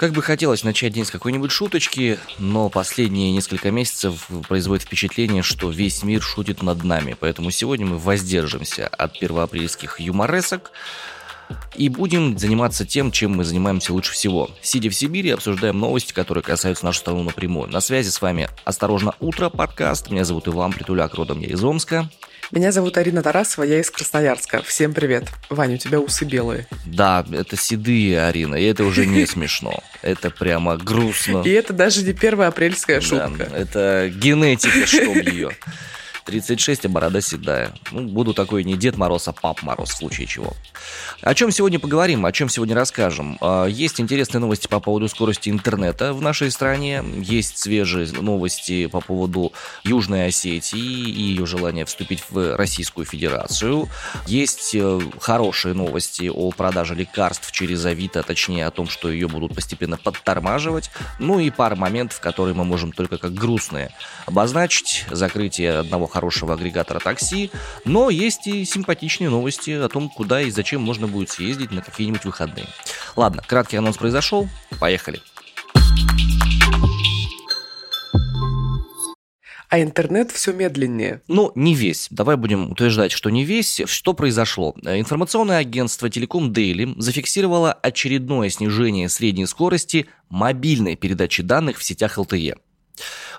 Как бы хотелось начать день с какой-нибудь шуточки, но последние несколько месяцев производит впечатление, что весь мир шутит над нами. Поэтому сегодня мы воздержимся от первоапрельских юморесок и будем заниматься тем, чем мы занимаемся лучше всего. Сидя в Сибири, обсуждаем новости, которые касаются нашу страну напрямую. На связи с вами «Осторожно, утро» подкаст. Меня зовут Иван Притуляк, родом я из Омска. Меня зовут Арина Тарасова, я из Красноярска. Всем привет. Ваня, у тебя усы белые. Да, это седые, Арина, и это уже не смешно. Это прямо грустно. И это даже не первая апрельская шутка. Это генетика, чтоб ее. 36, а борода седая. Ну, буду такой не Дед Мороз, а Пап Мороз в случае чего. О чем сегодня поговорим, о чем сегодня расскажем? А, есть интересные новости по поводу скорости интернета в нашей стране, есть свежие новости по поводу Южной Осетии и ее желания вступить в Российскую Федерацию. Есть э, хорошие новости о продаже лекарств через Авито, точнее о том, что ее будут постепенно подтормаживать. Ну и пара моментов, которые мы можем только как грустные обозначить. Закрытие одного хорошего агрегатора такси, но есть и симпатичные новости о том, куда и зачем можно будет съездить на какие-нибудь выходные. Ладно, краткий анонс произошел, поехали. а интернет все медленнее. Ну, не весь. Давай будем утверждать, что не весь. Что произошло? Информационное агентство Телеком Дейли зафиксировало очередное снижение средней скорости мобильной передачи данных в сетях LTE.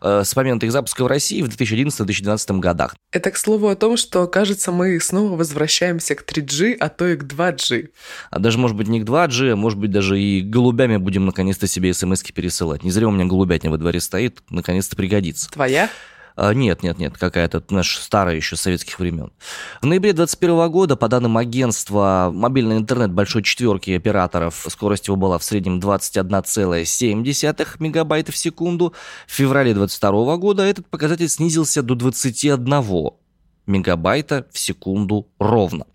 Э, с момента их запуска в России в 2011-2012 годах. Это к слову о том, что, кажется, мы снова возвращаемся к 3G, а то и к 2G. А даже, может быть, не к 2G, а может быть, даже и голубями будем наконец-то себе смс пересылать. Не зря у меня голубятня во дворе стоит, наконец-то пригодится. Твоя? А, нет, нет, нет, какая-то наш старая еще советских времен. В ноябре 2021 года, по данным агентства, мобильный интернет большой четверки операторов, скорость его была в среднем 21,7 мегабайта в секунду. В феврале 2022 года этот показатель снизился до 21 мегабайта в секунду ровно.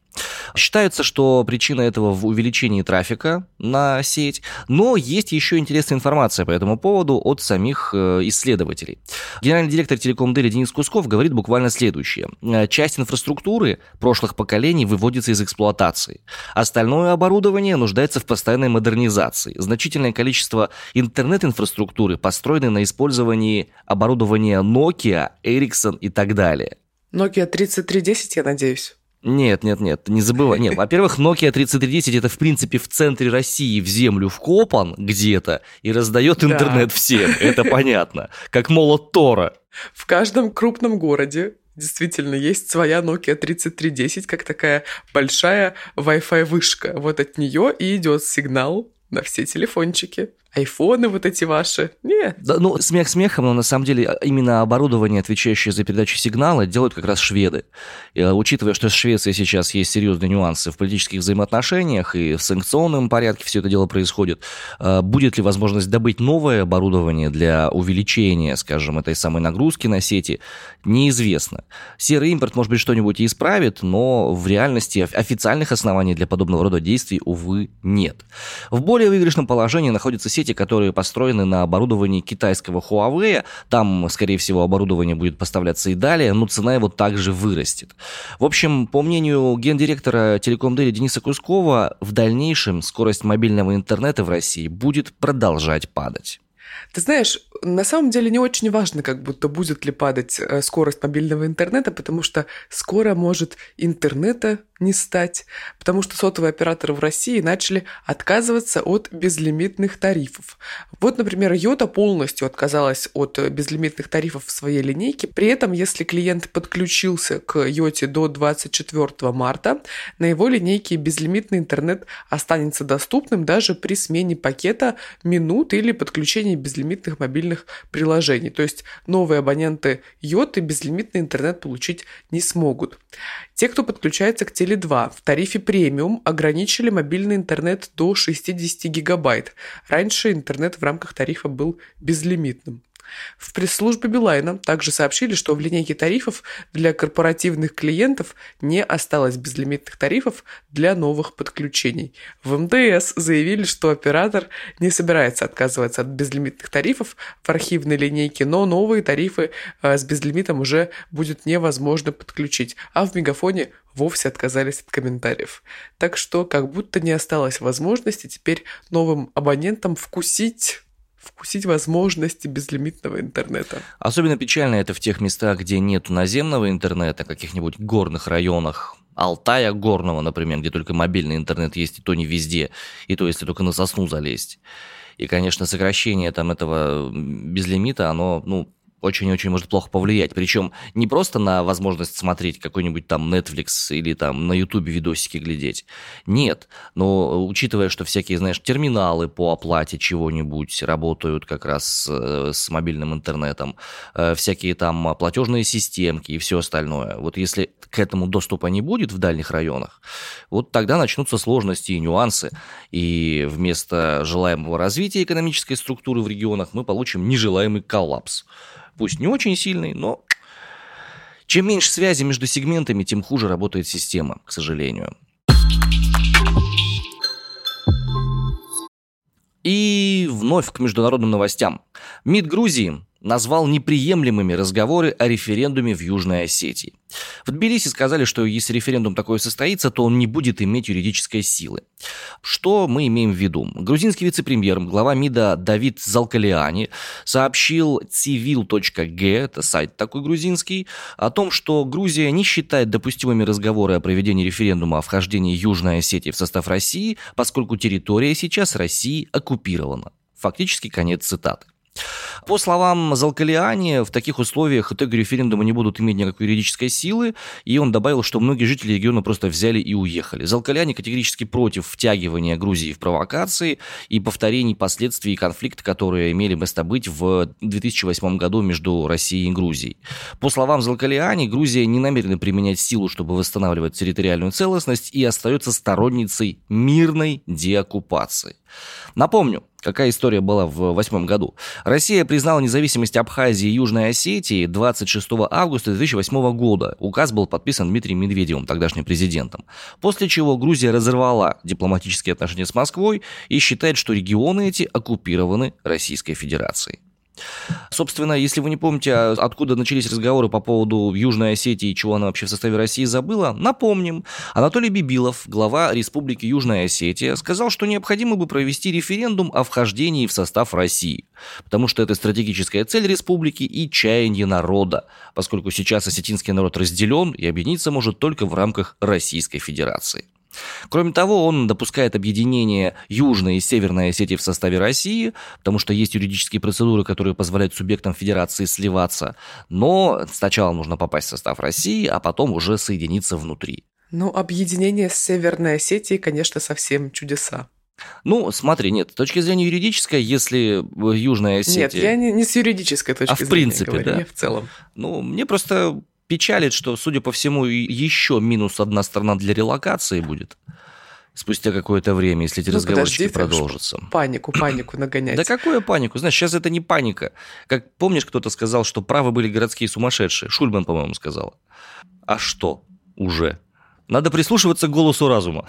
Считается, что причина этого в увеличении трафика на сеть, но есть еще интересная информация по этому поводу от самих э, исследователей. Генеральный директор Телеком Дели Денис Кусков говорит буквально следующее. Э, часть инфраструктуры прошлых поколений выводится из эксплуатации. Остальное оборудование нуждается в постоянной модернизации. Значительное количество интернет-инфраструктуры построено на использовании оборудования Nokia, Ericsson и так далее. Nokia 3310, я надеюсь. Нет, нет, нет, не забывай. Нет, во-первых, Nokia 3310 это в принципе в центре России в землю вкопан где-то и раздает интернет да. всем. Это понятно. Как молот Тора. В каждом крупном городе действительно есть своя Nokia 3310, как такая большая Wi-Fi вышка. Вот от нее и идет сигнал на все телефончики айфоны вот эти ваши. Нет. Да, ну, смех смехом, но на самом деле а, именно оборудование, отвечающее за передачу сигнала, делают как раз шведы. И, а, учитывая, что в Швеции сейчас есть серьезные нюансы в политических взаимоотношениях и в санкционном порядке все это дело происходит, а, будет ли возможность добыть новое оборудование для увеличения, скажем, этой самой нагрузки на сети, неизвестно. Серый импорт, может быть, что-нибудь и исправит, но в реальности официальных оснований для подобного рода действий, увы, нет. В более выигрышном положении находится сеть сети, которые построены на оборудовании китайского Huawei. Там, скорее всего, оборудование будет поставляться и далее, но цена его также вырастет. В общем, по мнению гендиректора Телеком Дели Дениса Кускова, в дальнейшем скорость мобильного интернета в России будет продолжать падать. Ты знаешь, на самом деле не очень важно, как будто будет ли падать э, скорость мобильного интернета, потому что скоро может интернета не стать, потому что сотовые операторы в России начали отказываться от безлимитных тарифов. Вот, например, Йота полностью отказалась от безлимитных тарифов в своей линейке. При этом, если клиент подключился к Йоте до 24 марта, на его линейке безлимитный интернет останется доступным даже при смене пакета минут или подключении безлимитных мобильных приложений. То есть новые абоненты Йоты безлимитный интернет получить не смогут. Те, кто подключается к Теле2 в тарифе премиум, ограничили мобильный интернет до 60 гигабайт. Раньше интернет в рамках тарифа был безлимитным. В пресс-службе Билайна также сообщили, что в линейке тарифов для корпоративных клиентов не осталось безлимитных тарифов для новых подключений. В МТС заявили, что оператор не собирается отказываться от безлимитных тарифов в архивной линейке, но новые тарифы э, с безлимитом уже будет невозможно подключить, а в Мегафоне вовсе отказались от комментариев. Так что как будто не осталось возможности теперь новым абонентам вкусить вкусить возможности безлимитного интернета. Особенно печально это в тех местах, где нет наземного интернета, каких-нибудь горных районах, Алтая горного, например, где только мобильный интернет есть, и то не везде, и то если только на сосну залезть. И, конечно, сокращение там этого безлимита, оно, ну, очень-очень может плохо повлиять. Причем не просто на возможность смотреть какой-нибудь там Netflix или там на YouTube видосики глядеть. Нет. Но учитывая, что всякие, знаешь, терминалы по оплате чего-нибудь работают как раз э, с мобильным интернетом, э, всякие там платежные системки и все остальное. Вот если к этому доступа не будет в дальних районах, вот тогда начнутся сложности и нюансы. И вместо желаемого развития экономической структуры в регионах мы получим нежелаемый коллапс пусть не очень сильный, но чем меньше связи между сегментами, тем хуже работает система, к сожалению. И вновь к международным новостям. МИД Грузии назвал неприемлемыми разговоры о референдуме в Южной Осетии. В Тбилиси сказали, что если референдум такой состоится, то он не будет иметь юридической силы. Что мы имеем в виду? Грузинский вице-премьер, глава МИДа Давид Залкалиани сообщил civil.g, это сайт такой грузинский, о том, что Грузия не считает допустимыми разговоры о проведении референдума о вхождении Южной Осетии в состав России, поскольку территория сейчас России оккупирована. Фактически конец цитаты. По словам Залкалиани, в таких условиях итоги референдума не будут иметь никакой юридической силы, и он добавил, что многие жители региона просто взяли и уехали. Залкалиани категорически против втягивания Грузии в провокации и повторений последствий конфликта, которые имели место быть в 2008 году между Россией и Грузией. По словам Залкалиани, Грузия не намерена применять силу, чтобы восстанавливать территориальную целостность и остается сторонницей мирной деоккупации. Напомню, какая история была в восьмом году. Россия признала независимость Абхазии и Южной Осетии 26 августа 2008 года. Указ был подписан Дмитрием Медведевым, тогдашним президентом. После чего Грузия разорвала дипломатические отношения с Москвой и считает, что регионы эти оккупированы Российской Федерацией. Собственно, если вы не помните, а откуда начались разговоры по поводу Южной Осетии и чего она вообще в составе России забыла, напомним. Анатолий Бибилов, глава Республики Южная Осетия, сказал, что необходимо бы провести референдум о вхождении в состав России, потому что это стратегическая цель республики и чаяние народа, поскольку сейчас осетинский народ разделен и объединиться может только в рамках Российской Федерации. Кроме того, он допускает объединение Южной и Северной Осетии в составе России, потому что есть юридические процедуры, которые позволяют субъектам федерации сливаться. Но сначала нужно попасть в состав России, а потом уже соединиться внутри. Ну, объединение с Северной Осетией, конечно, совсем чудеса. Ну, смотри, нет, с точки зрения юридической, если Южная Осетия... Нет, я не, не с юридической точки а зрения в принципе, говорю, да? не в целом. Ну, мне просто печалит, что, судя по всему, еще минус одна страна для релокации будет спустя какое-то время, если эти ну, разговорчики подожди, продолжатся. Панику, панику нагонять. Да какую панику? Знаешь, сейчас это не паника. Как помнишь, кто-то сказал, что правы были городские сумасшедшие? Шульман, по-моему, сказал. А что? Уже. Надо прислушиваться к голосу разума.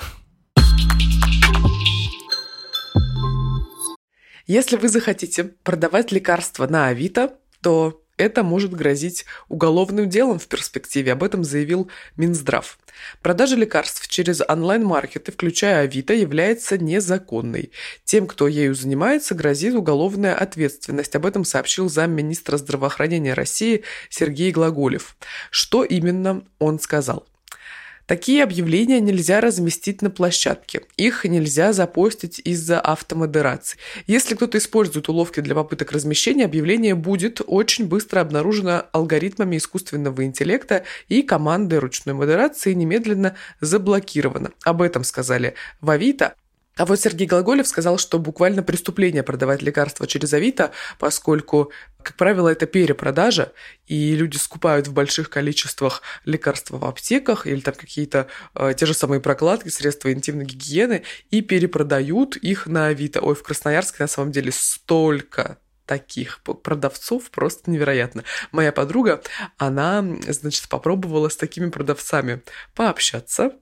Если вы захотите продавать лекарства на Авито, то это может грозить уголовным делом в перспективе, об этом заявил Минздрав. Продажа лекарств через онлайн-маркеты, включая Авито, является незаконной. Тем, кто ею занимается, грозит уголовная ответственность. Об этом сообщил замминистра здравоохранения России Сергей Глаголев. Что именно он сказал? Такие объявления нельзя разместить на площадке. Их нельзя запостить из-за автомодерации. Если кто-то использует уловки для попыток размещения, объявление будет очень быстро обнаружено алгоритмами искусственного интеллекта и командой ручной модерации немедленно заблокировано. Об этом сказали в Авито, а вот Сергей Глаголев сказал, что буквально преступление продавать лекарства через Авито, поскольку, как правило, это перепродажа, и люди скупают в больших количествах лекарства в аптеках или там какие-то э, те же самые прокладки, средства интимной гигиены, и перепродают их на Авито. Ой, в Красноярске на самом деле столько таких продавцов просто невероятно. Моя подруга, она, значит, попробовала с такими продавцами пообщаться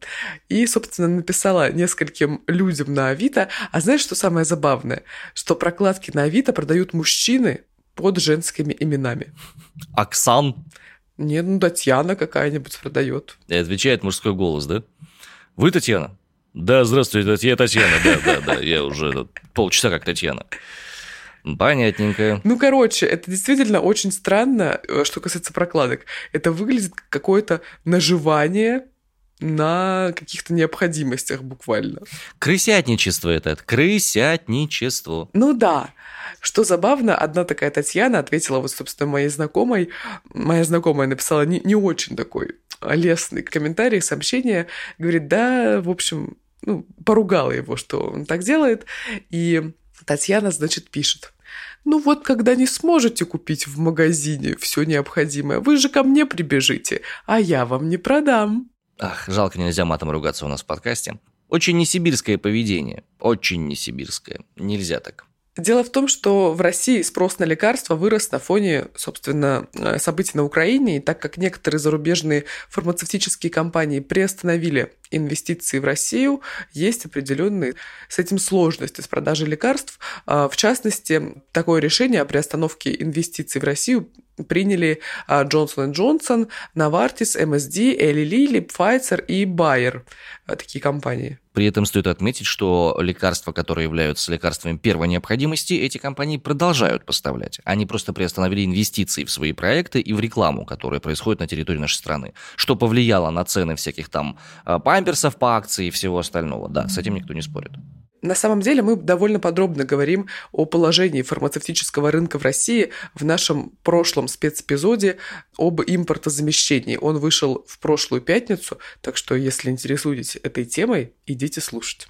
и, собственно, написала нескольким людям на Авито. А знаешь, что самое забавное? Что прокладки на Авито продают мужчины под женскими именами. Оксан? Нет, ну Татьяна какая-нибудь продает. И отвечает мужской голос, да? Вы Татьяна? Да, здравствуйте, я Татьяна, да, да, да, я уже полчаса как Татьяна. Понятненько. Ну, короче, это действительно очень странно, э, что касается прокладок. Это выглядит как какое-то наживание на каких-то необходимостях буквально. Крысятничество это, крысятничество. Ну да. Что забавно, одна такая Татьяна ответила вот, собственно, моей знакомой. Моя знакомая написала не, не очень такой лестный комментарий, сообщение. Говорит, да, в общем, ну, поругала его, что он так делает. И Татьяна, значит, пишет. Ну вот, когда не сможете купить в магазине все необходимое, вы же ко мне прибежите, а я вам не продам. Ах, жалко, нельзя матом ругаться у нас в подкасте. Очень несибирское поведение. Очень несибирское. Нельзя так. Дело в том, что в России спрос на лекарства вырос на фоне, собственно, э, событий на Украине, и так как некоторые зарубежные фармацевтические компании приостановили инвестиции в Россию, есть определенные с этим сложности с продажей лекарств. А, в частности, такое решение о приостановке инвестиций в Россию приняли Джонсон Джонсон, Novartis, MSD, Eli Lilly, Pfizer и а, такие компании. При этом стоит отметить, что лекарства, которые являются лекарствами первой необходимости, эти компании продолжают поставлять. Они просто приостановили инвестиции в свои проекты и в рекламу, которая происходит на территории нашей страны, что повлияло на цены всяких там а, памперсов по акции и всего остального. Да, с этим никто не спорит. На самом деле мы довольно подробно говорим о положении фармацевтического рынка в России в нашем прошлом спецэпизоде об импортозамещении. Он вышел в прошлую пятницу, так что если интересуетесь этой темой, идите слушать.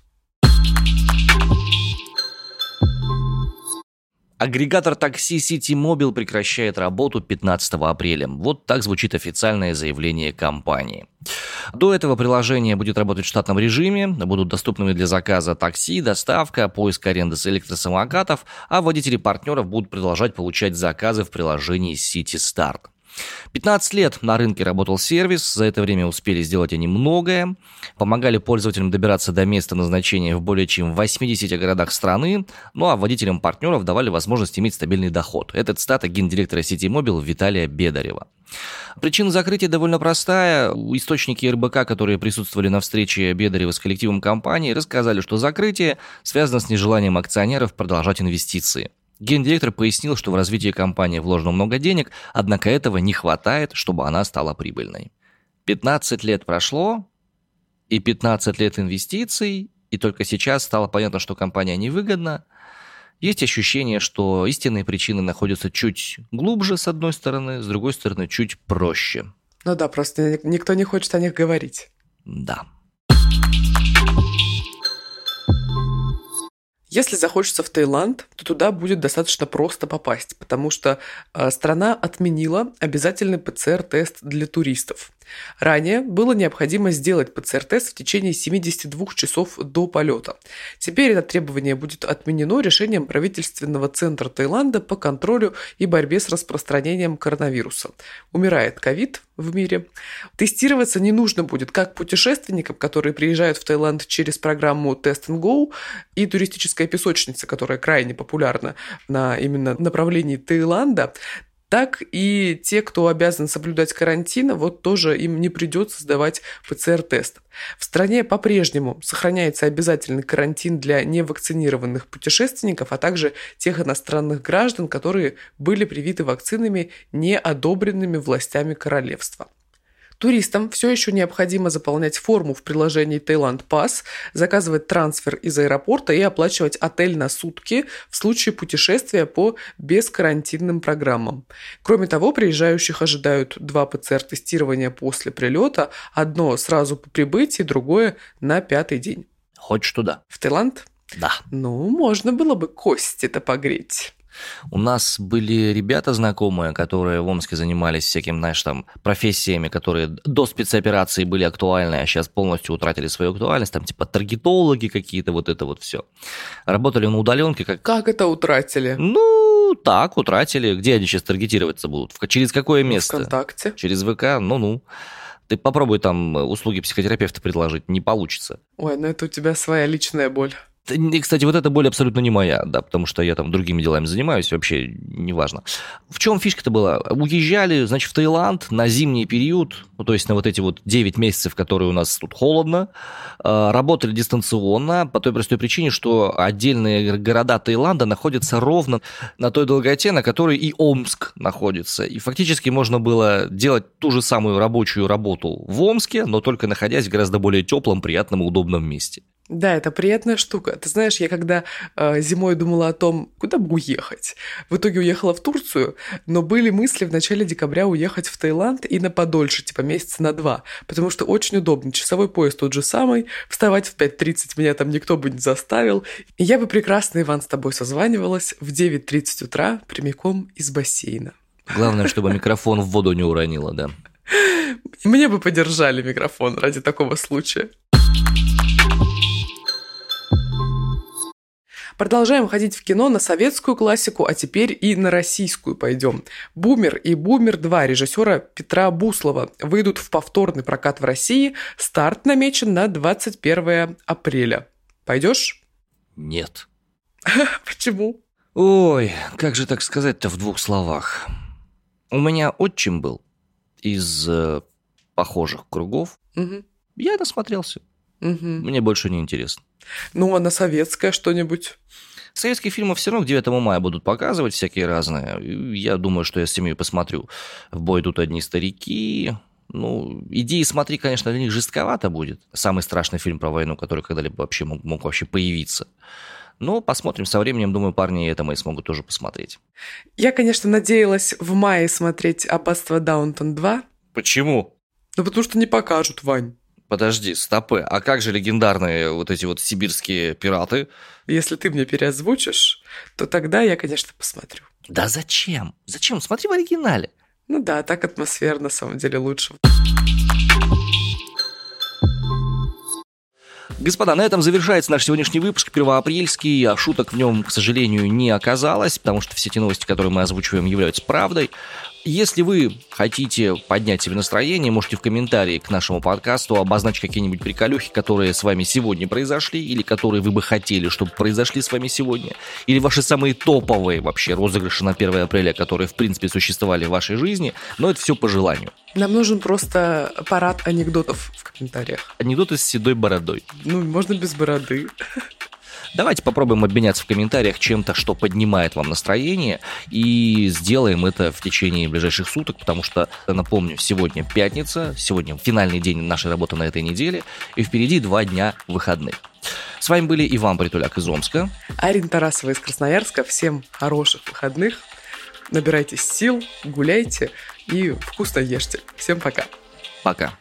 Агрегатор такси City Mobile прекращает работу 15 апреля. Вот так звучит официальное заявление компании. До этого приложение будет работать в штатном режиме, будут доступны для заказа такси, доставка, поиск аренды с электросамокатов, а водители партнеров будут продолжать получать заказы в приложении City Start. 15 лет на рынке работал сервис, за это время успели сделать они многое, помогали пользователям добираться до места назначения в более чем 80 городах страны, ну а водителям партнеров давали возможность иметь стабильный доход. Этот стат гендиректора сети Мобил Виталия Бедарева. Причина закрытия довольно простая. Источники РБК, которые присутствовали на встрече Бедарева с коллективом компании, рассказали, что закрытие связано с нежеланием акционеров продолжать инвестиции. Гендиректор пояснил, что в развитие компании вложено много денег, однако этого не хватает, чтобы она стала прибыльной. 15 лет прошло, и 15 лет инвестиций, и только сейчас стало понятно, что компания невыгодна. Есть ощущение, что истинные причины находятся чуть глубже, с одной стороны, с другой стороны, чуть проще. Ну да, просто никто не хочет о них говорить. Да. Если захочется в Таиланд, то туда будет достаточно просто попасть, потому что э, страна отменила обязательный ПЦР-тест для туристов. Ранее было необходимо сделать ПЦР-тест в течение 72 часов до полета. Теперь это требование будет отменено решением правительственного центра Таиланда по контролю и борьбе с распространением коронавируса. Умирает ковид в мире. Тестироваться не нужно будет как путешественникам, которые приезжают в Таиланд через программу Test and Go, и туристическая песочница, которая крайне популярна на именно направлении Таиланда, так и те, кто обязан соблюдать карантин, вот тоже им не придется сдавать ПЦР-тест. В стране по-прежнему сохраняется обязательный карантин для невакцинированных путешественников, а также тех иностранных граждан, которые были привиты вакцинами, не одобренными властями королевства. Туристам все еще необходимо заполнять форму в приложении Таиланд Пас, заказывать трансфер из аэропорта и оплачивать отель на сутки в случае путешествия по бескарантинным программам. Кроме того, приезжающих ожидают два ПЦР-тестирования после прилета, одно сразу по прибытии, другое на пятый день. Хочешь туда? В Таиланд? Да. Ну, можно было бы кости-то погреть. У нас были ребята знакомые, которые в Омске занимались всяким, знаешь, там, профессиями, которые до спецоперации были актуальны, а сейчас полностью утратили свою актуальность, там, типа, таргетологи какие-то, вот это вот все. Работали на удаленке. Как... как это утратили? Ну, так, утратили. Где они сейчас таргетироваться будут? Через какое место? ВКонтакте. Через ВК? Ну-ну. Ты попробуй там услуги психотерапевта предложить, не получится. Ой, ну это у тебя своя личная боль. И, Кстати, вот эта боль абсолютно не моя, да, потому что я там другими делами занимаюсь, вообще неважно. В чем фишка-то была? Уезжали, значит, в Таиланд на зимний период, ну, то есть на вот эти вот 9 месяцев, которые у нас тут холодно, э, работали дистанционно по той простой причине, что отдельные города Таиланда находятся ровно на той долготе, на которой и Омск находится. И фактически можно было делать ту же самую рабочую работу в Омске, но только находясь в гораздо более теплом, приятном и удобном месте. Да, это приятная штука. Ты знаешь, я когда э, зимой думала о том, куда бы уехать, в итоге уехала в Турцию, но были мысли в начале декабря уехать в Таиланд и на подольше, типа месяца на два, потому что очень удобно. Часовой поезд тот же самый, вставать в 5.30 меня там никто бы не заставил. И я бы прекрасно, Иван, с тобой созванивалась в 9.30 утра прямиком из бассейна. Главное, чтобы микрофон в воду не уронило, да. Мне бы подержали микрофон ради такого случая. Продолжаем ходить в кино на советскую классику, а теперь и на российскую пойдем. «Бумер» и «Бумер 2» режиссера Петра Буслова выйдут в повторный прокат в России. Старт намечен на 21 апреля. Пойдешь? Нет. Почему? Ой, как же так сказать-то в двух словах? У меня отчим был из э, похожих кругов. Мгм. Я насмотрелся. Мгм. Мне больше не интересно. Ну, а на советское что-нибудь? Советские фильмы все равно к 9 мая будут показывать всякие разные. Я думаю, что я с семьей посмотрю. В бой идут одни старики. Ну, идеи смотри, конечно, для них жестковато будет. Самый страшный фильм про войну, который когда-либо вообще мог, мог вообще появиться. Но посмотрим со временем, думаю, парни это мои смогут тоже посмотреть. Я, конечно, надеялась в мае смотреть «Аббатство Даунтон 2», Почему? но потому что не покажут, Вань. Подожди, стопы. А как же легендарные вот эти вот сибирские пираты? Если ты мне переозвучишь, то тогда я, конечно, посмотрю. Да зачем? Зачем? Смотри в оригинале. Ну да, так атмосферно, на самом деле, лучше. Господа, на этом завершается наш сегодняшний выпуск первоапрельский. А шуток в нем, к сожалению, не оказалось, потому что все те новости, которые мы озвучиваем, являются правдой. Если вы хотите поднять себе настроение, можете в комментарии к нашему подкасту обозначить какие-нибудь приколюхи, которые с вами сегодня произошли, или которые вы бы хотели, чтобы произошли с вами сегодня, или ваши самые топовые вообще розыгрыши на 1 апреля, которые, в принципе, существовали в вашей жизни, но это все по желанию. Нам нужен просто парад анекдотов в комментариях. Анекдоты с седой бородой. Ну, можно без бороды. Давайте попробуем обменяться в комментариях чем-то, что поднимает вам настроение, и сделаем это в течение ближайших суток, потому что, напомню, сегодня пятница, сегодня финальный день нашей работы на этой неделе, и впереди два дня выходных. С вами были Иван Притуляк из Омска. Арина Тарасова из Красноярска. Всем хороших выходных. Набирайтесь сил, гуляйте и вкусно ешьте. Всем пока. Пока.